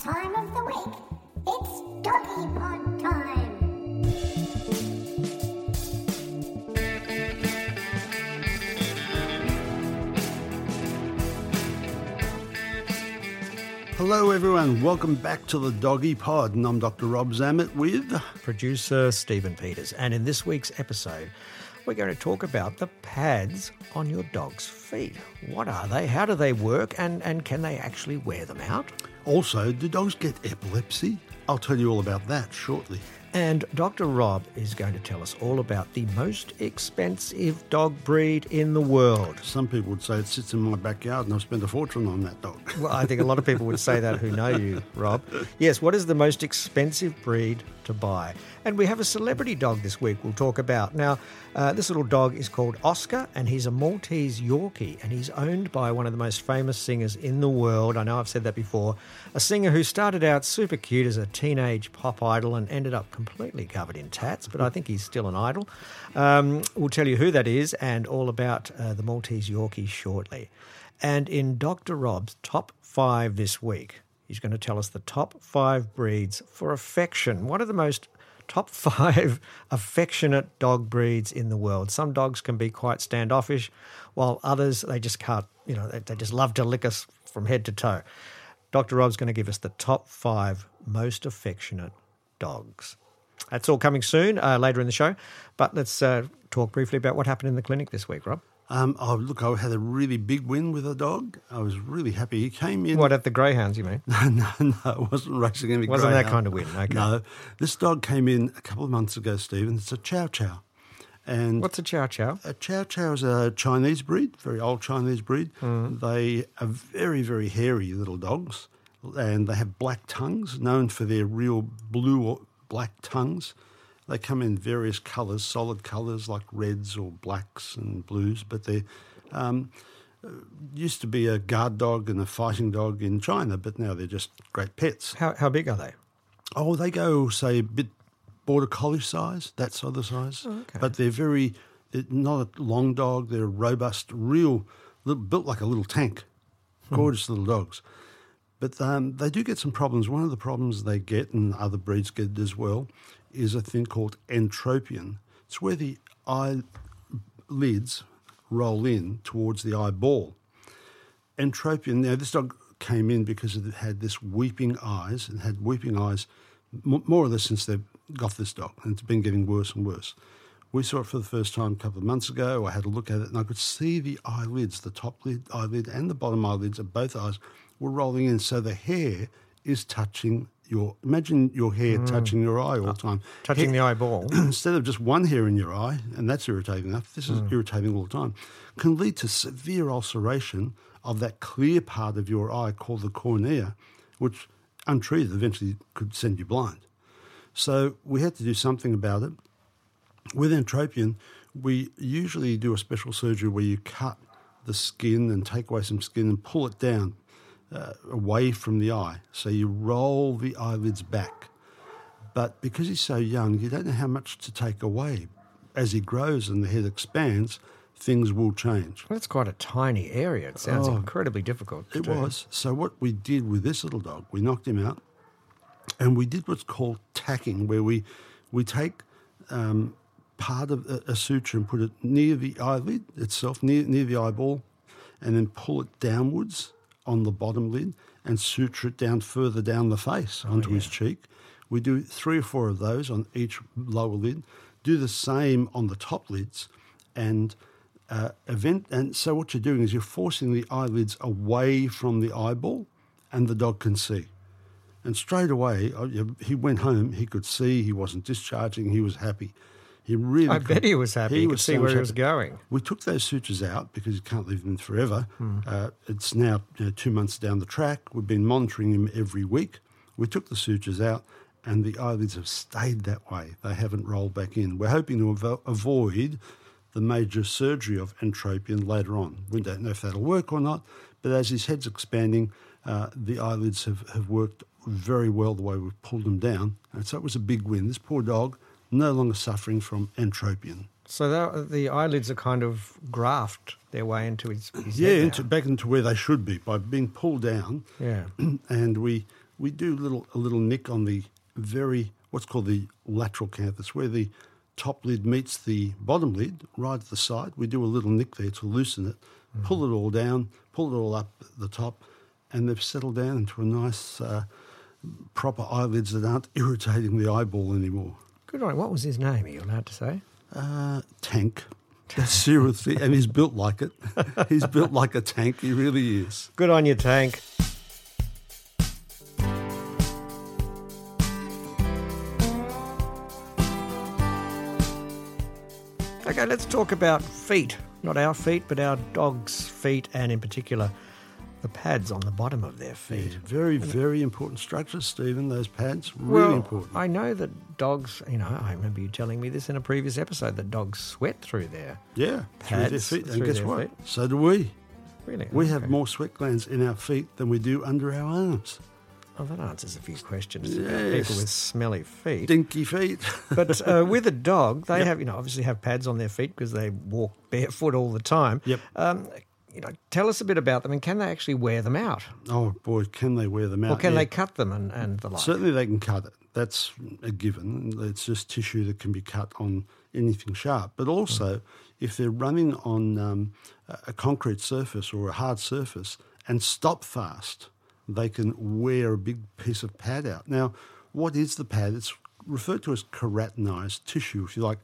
That time of the week. It's doggy pod time. Hello, everyone. Welcome back to the Doggy Pod, and I'm Dr. Rob Zammit with. producer Stephen Peters. And in this week's episode, we're going to talk about the pads on your dog's feet. What are they? How do they work? And, and can they actually wear them out? Also, do dogs get epilepsy? I'll tell you all about that shortly. And Dr. Rob is going to tell us all about the most expensive dog breed in the world. Some people would say it sits in my backyard and I've spent a fortune on that dog. Well, I think a lot of people would say that who know you, Rob. Yes, what is the most expensive breed to buy? And we have a celebrity dog this week we'll talk about. Now, uh, this little dog is called Oscar and he's a Maltese Yorkie and he's owned by one of the most famous singers in the world. I know I've said that before. A singer who started out super cute as a teenage pop idol and ended up completely covered in tats, but I think he's still an idol. Um, we'll tell you who that is and all about uh, the Maltese Yorkie shortly. And in Dr. Rob's top five this week, he's going to tell us the top five breeds for affection. What are the most top five affectionate dog breeds in the world? Some dogs can be quite standoffish, while others, they just can't, you know, they, they just love to lick us from head to toe. Dr. Rob's going to give us the top five most affectionate dogs. That's all coming soon, uh, later in the show. But let's uh, talk briefly about what happened in the clinic this week, Rob. Um, oh, look, I had a really big win with a dog. I was really happy. He came in. What, at the Greyhounds, you mean? No, no, no. It wasn't racing any Wasn't that kind of win? Okay. No. This dog came in a couple of months ago, Stephen. It's a Chow Chow. And What's a chow chow? A Chow Chow is a Chinese breed, very old Chinese breed. Hmm. They are very, very hairy little dogs, and they have black tongues, known for their real blue or black tongues. They come in various colours, solid colours like reds or blacks and blues, but they um, used to be a guard dog and a fighting dog in China, but now they're just great pets. How, how big are they? Oh, they go say a bit border collie size, that sort of size. But they're very, they're not a long dog. They're robust, real, built like a little tank. Gorgeous little dogs. But um, they do get some problems. One of the problems they get, and other breeds get as well, is a thing called entropion. It's where the eyelids roll in towards the eyeball. Entropion, now this dog came in because it had this weeping eyes and had weeping eyes more or less since they got this dog, and it's been getting worse and worse. We saw it for the first time a couple of months ago. I had a look at it, and I could see the eyelids, the top lid eyelid and the bottom eyelids of both eyes, were rolling in. So the hair is touching your. Imagine your hair mm. touching your eye all the time. Touching Hair- the eyeball. instead of just one hair in your eye, and that's irritating enough, this is mm. irritating all the time, can lead to severe ulceration of that clear part of your eye called the cornea, which untreated eventually could send you blind. So we had to do something about it. With entropion, we usually do a special surgery where you cut the skin and take away some skin and pull it down uh, away from the eye. So you roll the eyelids back. But because he's so young, you don't know how much to take away. As he grows and the head expands, things will change. Well, that's quite a tiny area. It sounds Oh. incredibly difficult. It do. was. So what we did with this little dog, we knocked him out, and we did what's called tacking, where we we take um, part of a, a suture and put it near the eyelid itself, near near the eyeball, and then pull it downwards on the bottom lid and suture it down further down the face onto his cheek. We do three or four of those on each lower lid. Do the same on the top lids, and uh, event. And so what you're doing is you're forcing the eyelids away from the eyeball, and the dog can see. And straight away, uh, he went home. He could see. He wasn't discharging. He was happy. He really. I could- bet he was happy. He could see so where he was happy. going. We took those sutures out because you can't leave them forever. Hmm. Uh, it's now you know, two months down the track. We've been monitoring him every week. We took the sutures out, and the eyelids have stayed that way. They haven't rolled back in. We're hoping to avo- avoid the major surgery of entropion later on. We don't know if that'll work or not, but as his head's expanding, uh, the eyelids have, have worked very well the way we've pulled them down. And so it was a big win. This poor dog no longer suffering from entropion. So that, the eyelids are kind of graft their way into his, his Yeah, into, back into where they should be by being pulled down. Yeah. and we we do little a little nick on the very what's called the lateral canthus, where the top lid meets the bottom lid, right at the side. We do a little nick there to loosen it, pull it all down, pull it all up the top, and they've settled down into a nice uh, proper eyelids that aren't irritating the eyeball anymore. Good on him. What was his name? Are you allowed to say? Uh, tank. Seriously, and he's built like it. He's built like a tank. He really is. Good on you, Tank. Okay, let's talk about feet. Not our feet, but our dog's feet, and in particular, the pads on the bottom of their feet. Very, very important structures, Stephen. Those pads, really well, important. I know that dogs, you know, I remember you telling me this in a previous episode that dogs sweat through there. yeah, through their pads feet. And guess what? feet. So do we. Really? We have more sweat glands in our feet than we do under our arms. Oh, that answers a few questions about people with smelly feet. Dinky feet. But uh, with a dog, they Yep. have, you know, obviously have pads on their feet because they walk barefoot all the time. Yep. Um, you know, tell us a bit about them and can they actually wear them out? oh boy, can they wear them out? Or can Yeah. they cut them and, and the like? Certainly, they can cut it. That's a given. It's just tissue that can be cut on anything sharp. But also, if they're running on um, a a concrete surface or a hard surface and stop fast, they can wear a big piece of pad out. Now, what is the pad? It's referred to as keratinized tissue, if you like,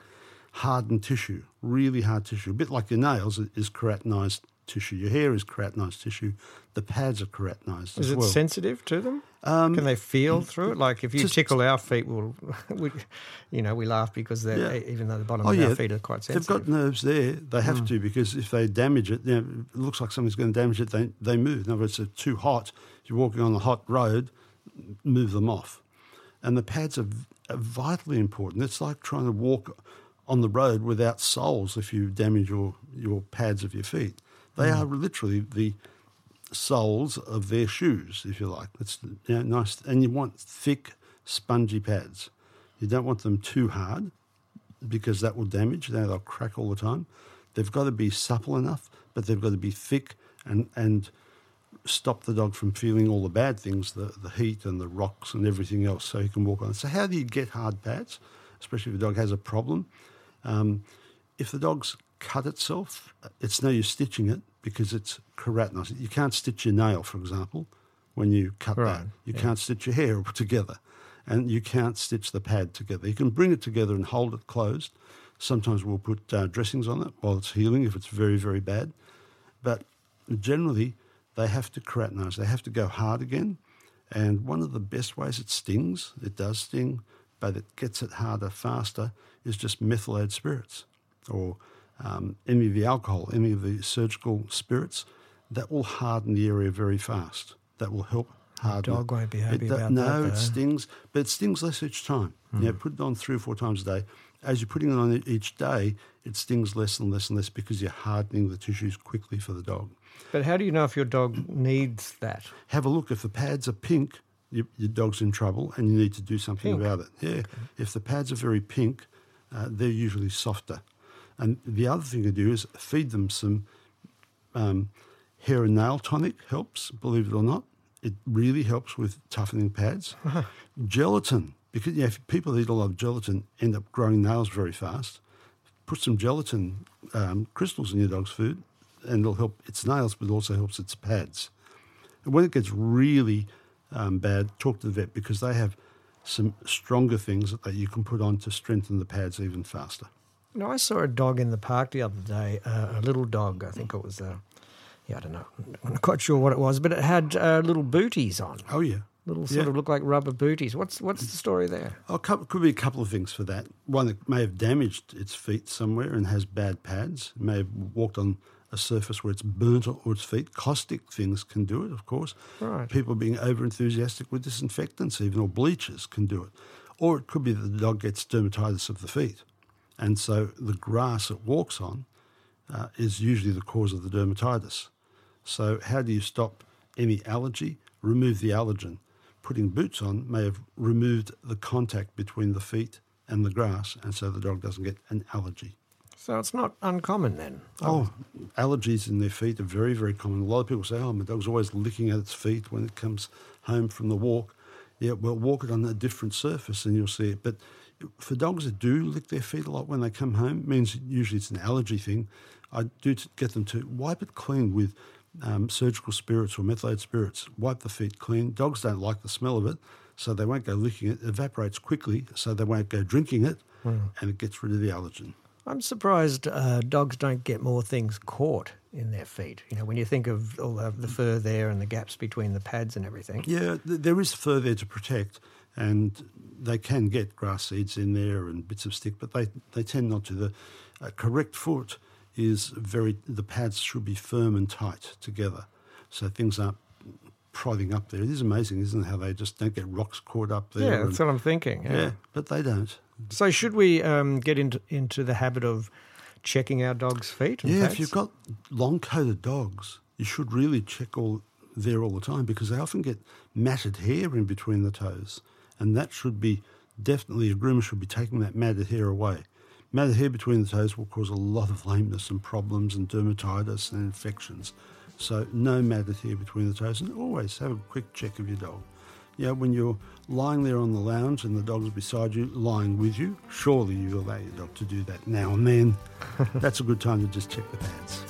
hardened tissue, really hard tissue. A bit like your nails is keratinized tissue. Your hair is keratinized tissue. The pads are keratinized Is as it well. sensitive to them? can they feel through it? Like if you Um, tickle our feet, we'll, we, you know, we laugh because they're Yeah. even though the bottom Oh, of yeah. our feet are quite sensitive. They've got nerves there. They have to because if they damage it, you know, it looks like something's going to damage it. They they move. In other words, it's too hot. If you're walking on a hot road, move them off. And the pads are, are vitally important. It's like trying to walk on the road without soles if you damage your your pads of your feet. They are literally the soles of their shoes, if you like. It's you know, nice, and you want thick, spongy pads. You don't want them too hard because that will damage. They- They'll crack all the time. They've got to be supple enough, but they've got to be thick and and stop the dog from feeling all the bad things, the, the heat and the rocks and everything else, so he can walk on. So how do you get hard pads, especially if the dog has a problem? Um, if the dog's cut itself, it's no use stitching it because it's keratinized. You can't stitch your nail, for example, when you cut Right, that. You can't stitch your hair together, and you can't stitch the pad together. You can bring it together and hold it closed. Sometimes we'll put uh, dressings on it while it's healing if it's very, very bad. But generally, they have to keratinize. They have to go hard again. And one of the best ways it stings, it does sting, but it gets it harder faster, is just methylated spirits or um, any of the alcohol, any of the surgical spirits. That will harden the area very fast. That will help harden. dog it. won't be happy It do- about no, that, No, it stings, but it stings less each time. You know, put it on three or four times a day. as you're putting it on each day, it stings less and less and less because you're hardening the tissues quickly for the dog. But how do you know if your dog needs that? Have a look. If the pads are pink, your, your dog's in trouble and you need to do something Pink? about it. Yeah. If the pads are very pink, uh, they're usually softer. And the other thing to do is feed them some um, hair and nail tonic helps, believe it or not. It really helps with toughening pads. gelatin, because yeah, if people eat a lot of gelatin, end up growing nails very fast. Put some gelatin um, crystals in your dog's food, and it'll help its nails, but it also helps its pads. And when it gets really um, bad, talk to the vet because they have some stronger things that you can put on to strengthen the pads even faster. No, I saw a dog in the park the other day, uh, a little dog. I think it was, uh, yeah, I don't know. I'm not quite sure what it was, but it had uh, little booties on. Oh yeah, Little sort Yeah. of look like rubber booties. What's what's the story there? Oh, cou- could be a couple of things for that. One, it may have damaged its feet somewhere and has bad pads. It may have walked on a surface where it's burnt or its feet. Caustic things can do it, of course. Right. People being over enthusiastic with disinfectants, even or bleachers, can do it. Or it could be that the dog gets dermatitis of the feet, and so the grass it walks on uh, is usually the cause of the dermatitis. So, how do you stop any allergy? Remove the allergen. Putting boots on may have removed the contact between the feet and the grass, and so the dog doesn't get an allergy. So it's not uncommon then. Oh, allergies in their feet are very, very common. A lot of people say, oh, my dog's always licking at its feet when it comes home from the walk. Yeah, well, walk it on a different surface and you'll see it. But for dogs that do lick their feet a lot when they come home, means usually it's an allergy thing. I do get them to wipe it clean with um, surgical spirits or methylated spirits. Wipe the feet clean. Dogs don't like the smell of it, so they won't go licking it. It evaporates quickly, so they won't go drinking it, and it gets rid of the allergen. I'm surprised uh, dogs don't get more things caught in their feet. You know, when you think of all the, the fur there and the gaps between the pads and everything. Yeah, th- there is fur there to protect, and they can get grass seeds in there and bits of stick, but they, they tend not to. The uh, correct foot is very, the pads should be firm and tight together, so things aren't prodding up there. It is amazing, isn't it, how they just don't get rocks caught up there. Yeah, that's and- what I'm thinking. Yeah. yeah, but they don't. So should we um, get into into the habit of checking our dog's feet? Yeah, pads? if you've got long coated dogs, you should really check all there all the time because they often get matted hair in between the toes, and that should be definitely a groomer should be taking that matted hair away. Matted hair between the toes will cause a lot of lameness and problems and dermatitis and infections. So no matted hair between the toes, and always have a quick check of your dog. Yeah, when you're lying there on the lounge and the dog's beside you, lying with you, surely you allow your dog to do that now and then. That's a good time to just check the pads.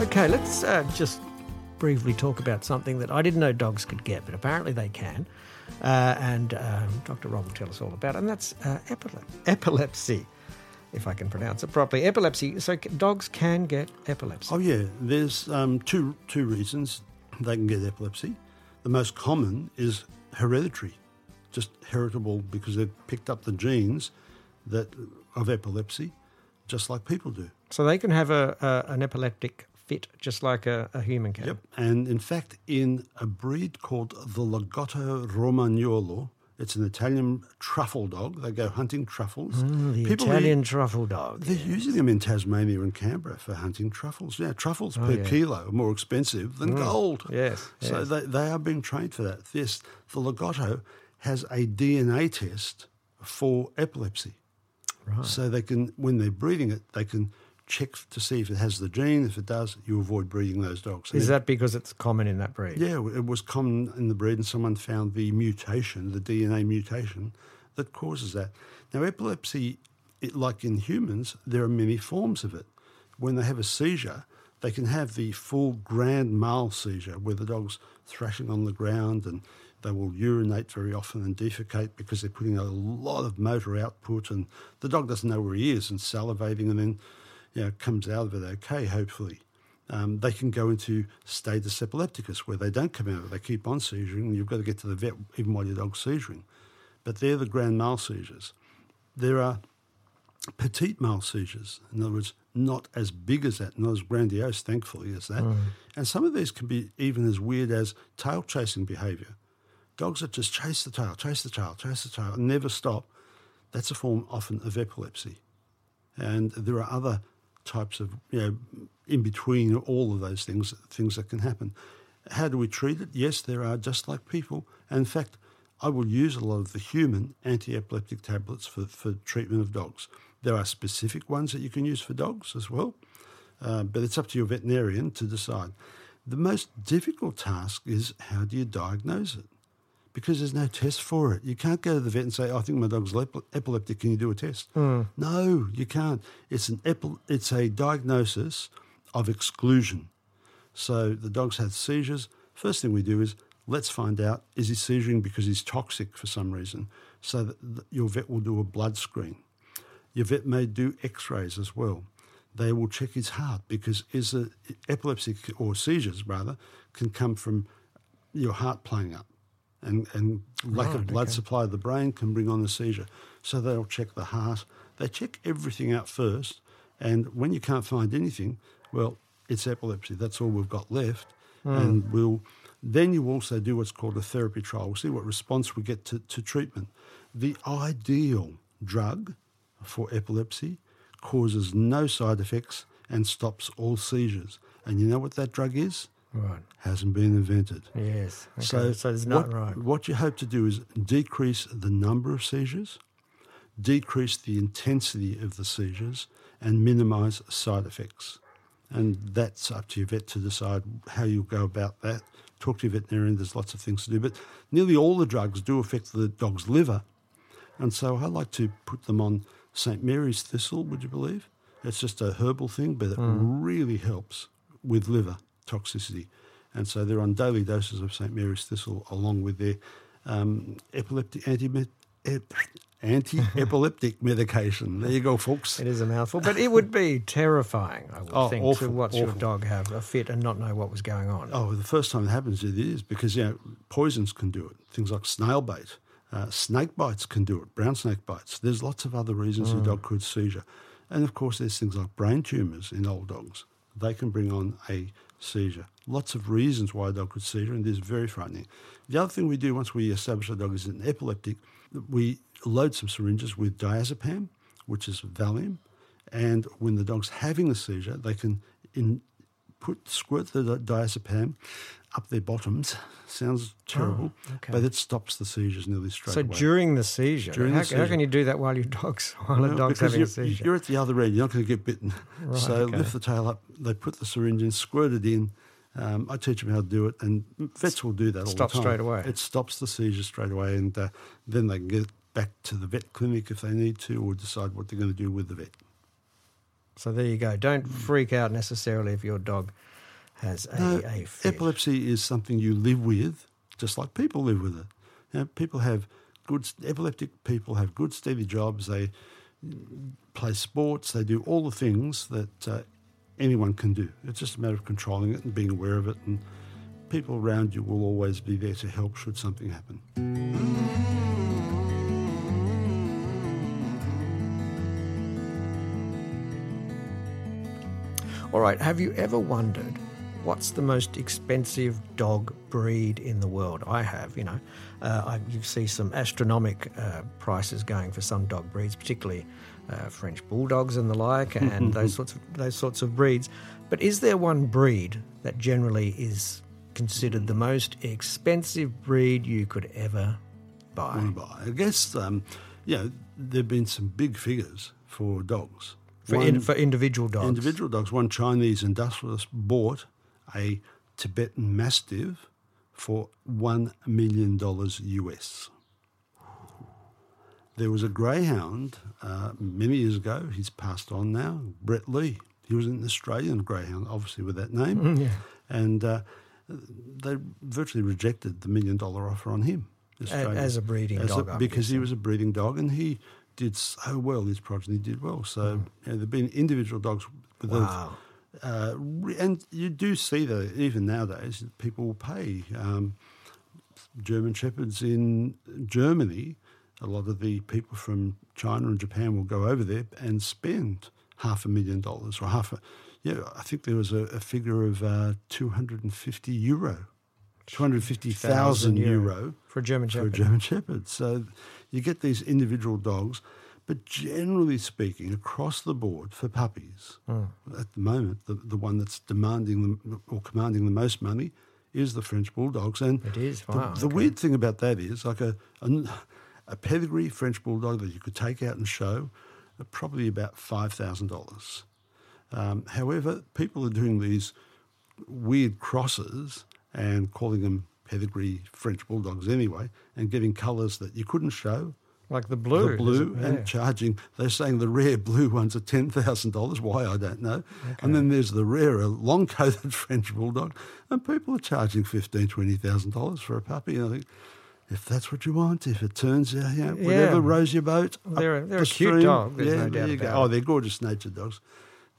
Okay, let's uh, just briefly talk about something that I didn't know dogs could get, but apparently they can. Uh, and um, Dr. Rob will tell us all about it, and that's uh, epile- epilepsy, if I can pronounce it properly. Epilepsy. So c- dogs can get epilepsy. Oh yeah, there's um, two two reasons they can get epilepsy. The most common is hereditary, just heritable because they've picked up the genes that of epilepsy, just like people do. So they can have a, a an epileptic fit, just like a, a human can. Yep. And in fact, in a breed called the Lagotto Romagnolo, it's an Italian truffle dog. They go hunting truffles. Mm, the People Italian eat- truffle dog. They're using them in Tasmania and Canberra for hunting truffles. Yeah, truffles per Oh, yeah. Mm. kilo are more expensive than gold. Yes, So yes. they, they are being trained for that. This, the Lagotto has a DNA test for epilepsy. Right. So they can, when they're breeding it, they can check to see if it has the gene. If it does, you avoid breeding those dogs. Is that because it's common in that breed? yeah, it was common in the breed, and someone found the mutation, the DNA mutation, that causes that. Now, epilepsy, it, like in humans, there are many forms of it. When they have a seizure, they can have the full grand mal seizure, where the dog's thrashing on the ground and they will urinate very often and defecate because they're putting a lot of motor output, and the dog doesn't know where he is and salivating, and then you know, comes out of it okay, hopefully um, they can go into status epilepticus where they don't come out, they keep on seizuring, and you've got to get to the vet even while your dog's seizuring. But they're the grand mal seizures. There are petit mal seizures, in other words, not as big as that, not as grandiose, thankfully, as that. And some of these can be even as weird as tail chasing behaviour. Dogs that just chase the tail, chase the tail, chase the tail, and never stop. That's a form often of epilepsy. And there are other types of, you know, in between all of those things, things that can happen. How do we treat it? Yes, there are, just like people. And in fact, I will use a lot of the human anti epileptic tablets for, for treatment of dogs. There are specific ones that you can use for dogs as well, uh, but it's up to your veterinarian to decide. The most difficult task is how do you diagnose it? Because there's no test for it. You can't go to the vet and say, oh, "I think my dog's epileptic. Can you do a test?" Hmm. No, you can't. It's an epi- it's a diagnosis of exclusion. So the dog's had seizures. First thing we do is let's find out is he seizuring because he's toxic for some reason. So that your vet will do a blood screen. Your vet may do X-rays as well. They will check his heart because is a epilepsy or seizures rather can come from your heart playing up, and and lack of blood okay. supply to the brain can bring on the seizure. So they'll check the heart. They check everything out first, and when you can't find anything, well, it's epilepsy. That's all we've got left, hmm. and we'll. Then you also do what's called a therapy trial. We'll see what response we get to, to treatment. The ideal drug for epilepsy causes no side effects and stops all seizures. And you know what that drug is? Right. Hasn't been invented. Yes. Okay. So, So, there's what, not right. what you hope to do is decrease the number of seizures, decrease the intensity of the seizures, and minimise side effects. And that's up to your vet to decide how you go about that. Talk to your veterinarian. There's lots of things to do, but nearly all the drugs do affect the dog's liver, and so I like to put them on St Mary's thistle. Would you believe? It's just a herbal thing, but it hmm. really helps with liver toxicity. And so they're on daily doses of St Mary's thistle along with their um, epileptic anti anti epileptic medication. There you go, folks. It is a mouthful, but it would be terrifying, I would Oh, think, awful, to watch your dog have a fit and not know what was going on. Oh, the first time it happens, it is because you know poisons can do it. Things like snail bait, uh, snake bites can do it. Brown snake bites. There's lots of other reasons your dog could seizure, and of course, there's things like brain tumours in old dogs. They can bring on a seizure. Lots of reasons why a dog could seizure, and it is very frightening. The other thing we do once we establish a dog is an epileptic, we load some syringes with diazepam, which is Valium, and when the dog's having a seizure, they can in, put squirt the diazepam up their bottoms. Sounds terrible, okay. but it stops the seizures nearly straight so away. So during the seizure, During how, the how seizure. can you do that while your dog's while a dog's having you're, a seizure? You're at the other end. You're not going to get bitten. so okay. lift the tail up. They put the syringe in, squirt it in. Um, I teach them how to do it, and vets will do that Stops all the time. straight away. It stops the seizure straight away, and uh, then they can get back to the vet clinic if they need to, or decide what they're going to do with the vet. So there you go. Don't freak out necessarily if your dog has a, No, a epilepsy is something you live with, just like people live with it. You know, people have good epileptic people have good steady jobs. They play sports. They do all the things that uh, anyone can do. It's just a matter of controlling it and being aware of it. And people around you will always be there to help should something happen. All right. Have you ever wondered what's the most expensive dog breed in the world? I have. You know, uh, I, you see some astronomic uh, prices going for some dog breeds, particularly uh, French bulldogs and the like, and those sorts of those sorts of breeds. But is there one breed that generally is considered the most expensive breed you could ever buy? I guess, um, you know, there have been some big figures for dogs. For, One- in, for individual dogs. Individual dogs. One Chinese industrialist bought a Tibetan Mastiff for $1 million US. There was a greyhound uh, many years ago, he's passed on now, Brett Lee. He was an Australian greyhound, obviously with that name. And uh, they virtually rejected the million dollar offer on him. Australia. as a breeding As dog, I'm because he was a breeding dog and he did so well, his progeny did well. So you know, there have been individual dogs with. Wow. uh, and you do see that even nowadays, people will pay. Um, German Shepherds in Germany, a lot of the people from China and Japan will go over there and spend half a million dollars or half a, yeah, I think there was a, a figure of uh, 250 euro 250,000 euro for a German for a Shepherd. German Shepherd. So you get these individual dogs, but generally speaking, across the board for puppies, Hmm. at the moment, the, the one that's demanding the, or commanding the most money is the French Bulldogs. And It is, the- wow, the, okay. weird thing about that is like a, a, a pedigree French Bulldog that you could take out and show, are probably about $5,000. Um, however, people are doing these weird crosses and calling them pedigree French bulldogs anyway, and getting colours that you couldn't show. Like the blue. the blue isn't and charging. They're saying the rare blue ones are ten thousand dollars. Why I don't know. And then there's the rarer long coated French bulldog, and people are charging fifteen, twenty thousand dollars for a puppy. And I think. If that's what you want, if it turns out, you know, whatever rows your boat, they're a- they're a cute dog, there's yeah, no there doubt you go. about Oh, they're gorgeous natured dogs.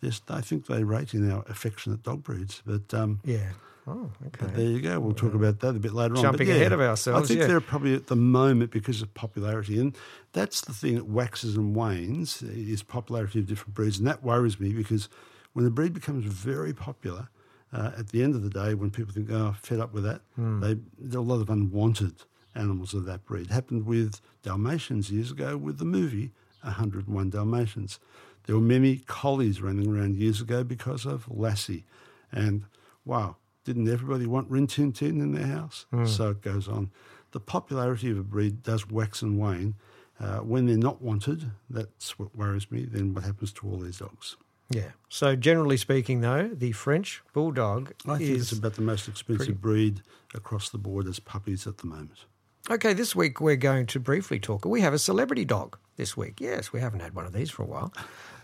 There's, I think they rate in our affectionate dog breeds, but um, Yeah. Oh, but okay. there you go. We'll talk about that a bit later on. Jumping But ahead of ourselves, I think yeah. they're probably at the moment because of popularity, and that's the thing that waxes and wanes is popularity of different breeds, and that worries me because when a breed becomes very popular, uh, at the end of the day, when people think, "Oh, fed up with that," Hmm. they there are a lot of unwanted animals of that breed. happened with Dalmatians years ago with the movie 101 Dalmatians. There were many collies running around years ago because of Lassie, and wow, didn't everybody want Rin Tin Tin in their house? So it goes on. The popularity of a breed does wax and wane. Uh, when they're not wanted, that's what worries me. Then what happens to all these dogs? Yeah. So generally speaking, though, the French bulldog I think is it's about the most expensive breed across the board as puppies at the moment. Okay, this week we're going to briefly talk. We have a celebrity dog this week. Yes, we haven't had one of these for a while.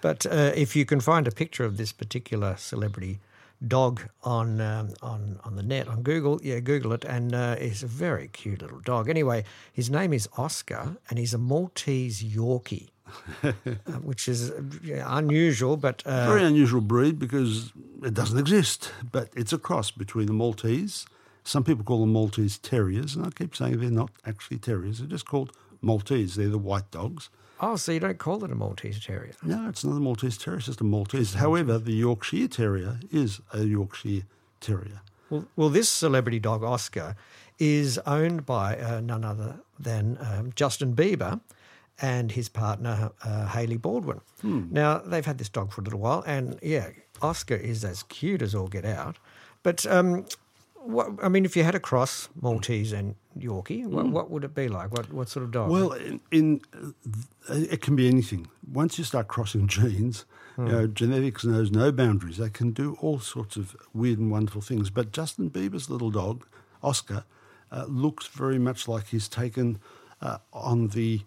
But uh, if you can find a picture of this particular celebrity dog on um, on on the net on Google, yeah, Google it, and uh, it's a very cute little dog. Anyway, his name is Oscar, and he's a Maltese Yorkie, uh, which is unusual, but uh, Very unusual breed because it doesn't exist, but it's a cross between the Maltese. Some people call them Maltese Terriers, and I keep saying they're not actually terriers. They're just called Maltese. They're the white dogs. Oh, so you don't call it a Maltese Terrier? No, it's not a Maltese Terrier, it's just a Maltese. However, the Yorkshire Terrier is a Yorkshire Terrier. Well, well, this celebrity dog, Oscar, is owned by uh, none other than um, Justin Bieber and his partner, uh, Hailey Baldwin. Now, they've had this dog for a little while, and yeah, Oscar is as cute as all get out. But, um, what, I mean, if you had a cross, Maltese and Yorkie, what, what would it be like? What, what sort of dog? Well, in, in uh, it can be anything. Once you start crossing genes, you know, genetics knows no boundaries. They can do all sorts of weird and wonderful things. But Justin Bieber's little dog, Oscar, uh, looks very much like he's taken uh, on the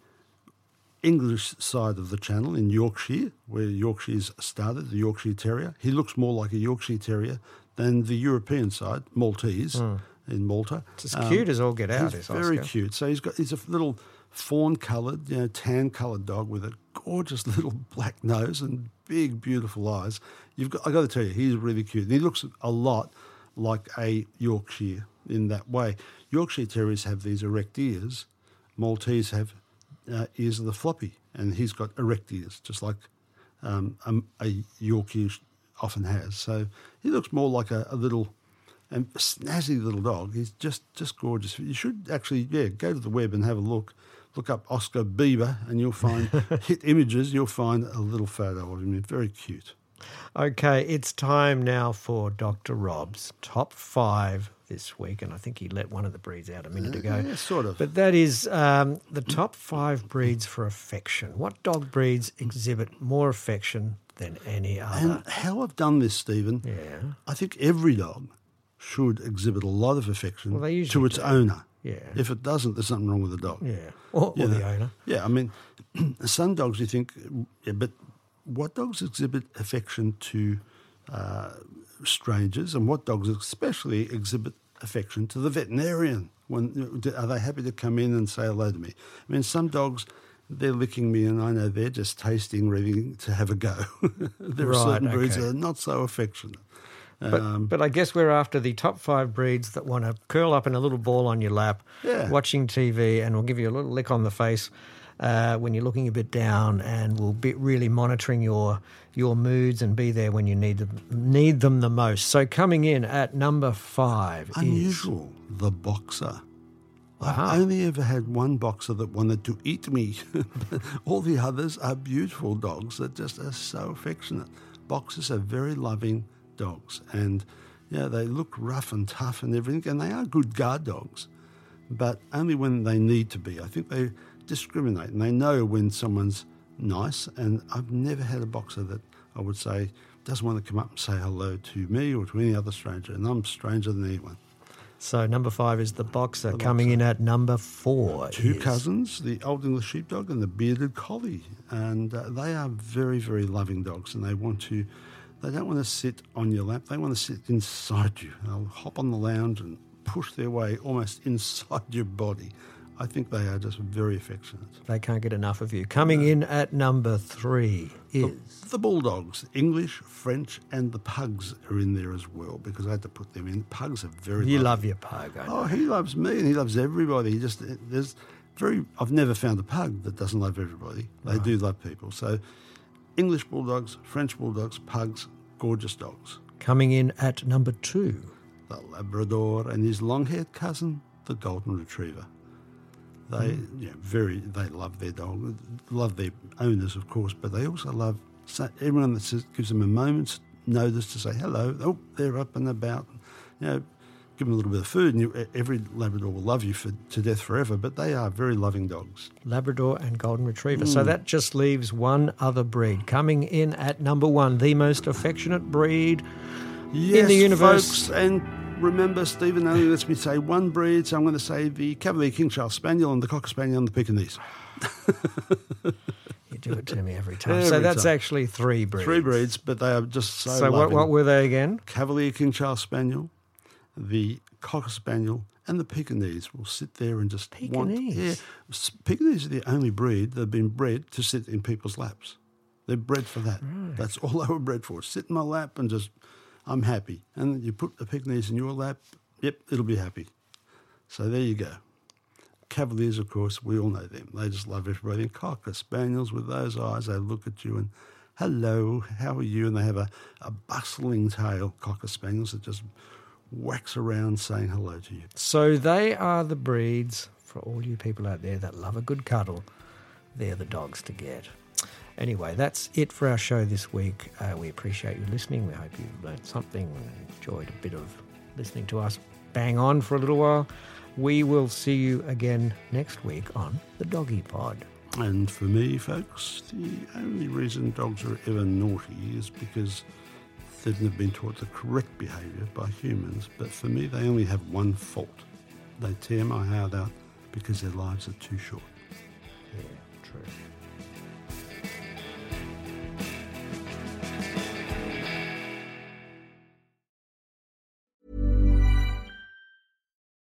English side of the channel in Yorkshire, where Yorkshire's started, the Yorkshire Terrier. He looks more like a Yorkshire Terrier than the European side, Maltese, in Malta. It's as cute as all get out, He's very Oscar. cute. So he's got he's a little fawn coloured, you know, tan coloured dog with a gorgeous little black nose and big, beautiful eyes. You've got I got to tell you, he's really cute. And he looks a lot like a Yorkshire in that way. Yorkshire Terriers have these erect ears. Maltese have uh, ears of the floppy, and he's got erect ears, just like um, um, a Yorkie often has. So he looks more like a, a little and snazzy little dog. He's just just gorgeous. You should actually yeah go to the web and have a look. Look up Oscar Bieber, and you'll find hit images. You'll find a little photo of him. Very cute. Okay, it's time now for Dr. Rob's top five this week, and I think he let one of the breeds out a minute ago. yeah, sort of. But that is um, the top five breeds for affection. What dog breeds exhibit more affection than any other? And how I've done this, Stephen, Yeah. I think every dog should exhibit a lot of affection Well, to its do. owner. Yeah. If it doesn't, there's something wrong with the dog. Yeah, or, or the owner. Yeah, I mean, some dogs you think, yeah, but what dogs exhibit affection to uh, strangers, and what dogs especially exhibit affection to the veterinarian? When are they happy to come in and say hello to me? I mean, some dogs. They're licking me, and I know they're just tasting, ready to have a go. there Right, are certain breeds that are not so affectionate. But, Um, but I guess we're after the top five breeds that want to curl up in a little ball on your lap, Yeah. watching TV, and will give you a little lick on the face uh, when you're looking a bit down, and will be really monitoring your your moods and be there when you need them need them the most. So coming in at number five is Unusual, the boxer. Uh-huh. I've only ever had one boxer that wanted to eat me. All the others are beautiful dogs that just are so affectionate. Boxers are very loving dogs, and yeah, they look rough and tough and everything, and they are good guard dogs, but only when they need to be. I think they discriminate and they know when someone's nice. And I've never had a boxer that I would say doesn't want to come up and say hello to me or to any other stranger, and I'm stranger than anyone. So number five is the boxer. coming in at number four. two cousins, the Old English Sheepdog and the Bearded Collie, and uh, they are very, very loving dogs, and they want to. They don't want to sit on your lap. They want to sit inside you. They'll hop on the lounge and push their way almost inside your body. I think they are just very affectionate. They can't get enough of you. Coming in at number three is The Bulldogs, English, French, and the Pugs are in there as well because I had to put them in. Pugs are very. you loving. love your pug. Oh, he loves me and he loves everybody. He just there's very. I've never found a pug that doesn't love everybody. They do love people. So, English bulldogs, French bulldogs, pugs, gorgeous dogs. Coming in at number two. The Labrador and his long-haired cousin, the Golden Retriever. They, hmm. yeah, very. They love their dog, love their owners, of course, but they also love everyone that says, gives them a moment's notice to say hello. Oh, they're up and about. You know, give them a little bit of food, and you, every Labrador will love you for, to death forever. But they are very loving dogs. Labrador and Golden Retriever. So hmm. that just leaves one other breed. Coming in at number one, the most affectionate breed Yes, the universe. folks, and remember, Stephen only lets me say one breed, so I'm going to say the Cavalier King Charles Spaniel and the Cocker Spaniel and the Pekingese. You do it to me every time. so that's time. actually three breeds. Three breeds, but they are just so. So what, what were they again? Cavalier King Charles Spaniel, the Cocker Spaniel, and the Pekingese will sit there and just want. Pekingese? Yeah, Pekingese are the only breed that have been bred to sit in people's laps. They're bred for that. That's all they were bred for. Sit in my lap and just, I'm happy. And you put the Pekingese in your lap, yep, it'll be happy. So there you go. Cavaliers, of course, we all know them. They just love everybody. And Cocker Spaniels with those eyes, they look at you and, hello, how are you? And they have a, a bustling tail, Cocker Spaniels, that just whacks around saying hello to you. So they are the breeds for all you people out there that love a good cuddle. They're the dogs to get. Anyway, that's it for our show this week. Uh, we appreciate you listening. We hope you learned something, and enjoyed a bit of listening to us bang on for a little while. We will see you again next week on the Doggy Pod. And for me, folks, the only reason dogs are ever naughty is because they've never been taught the correct behaviour by humans. But for me, they only have one fault. They tear my heart out because their lives are too short. Yeah, true.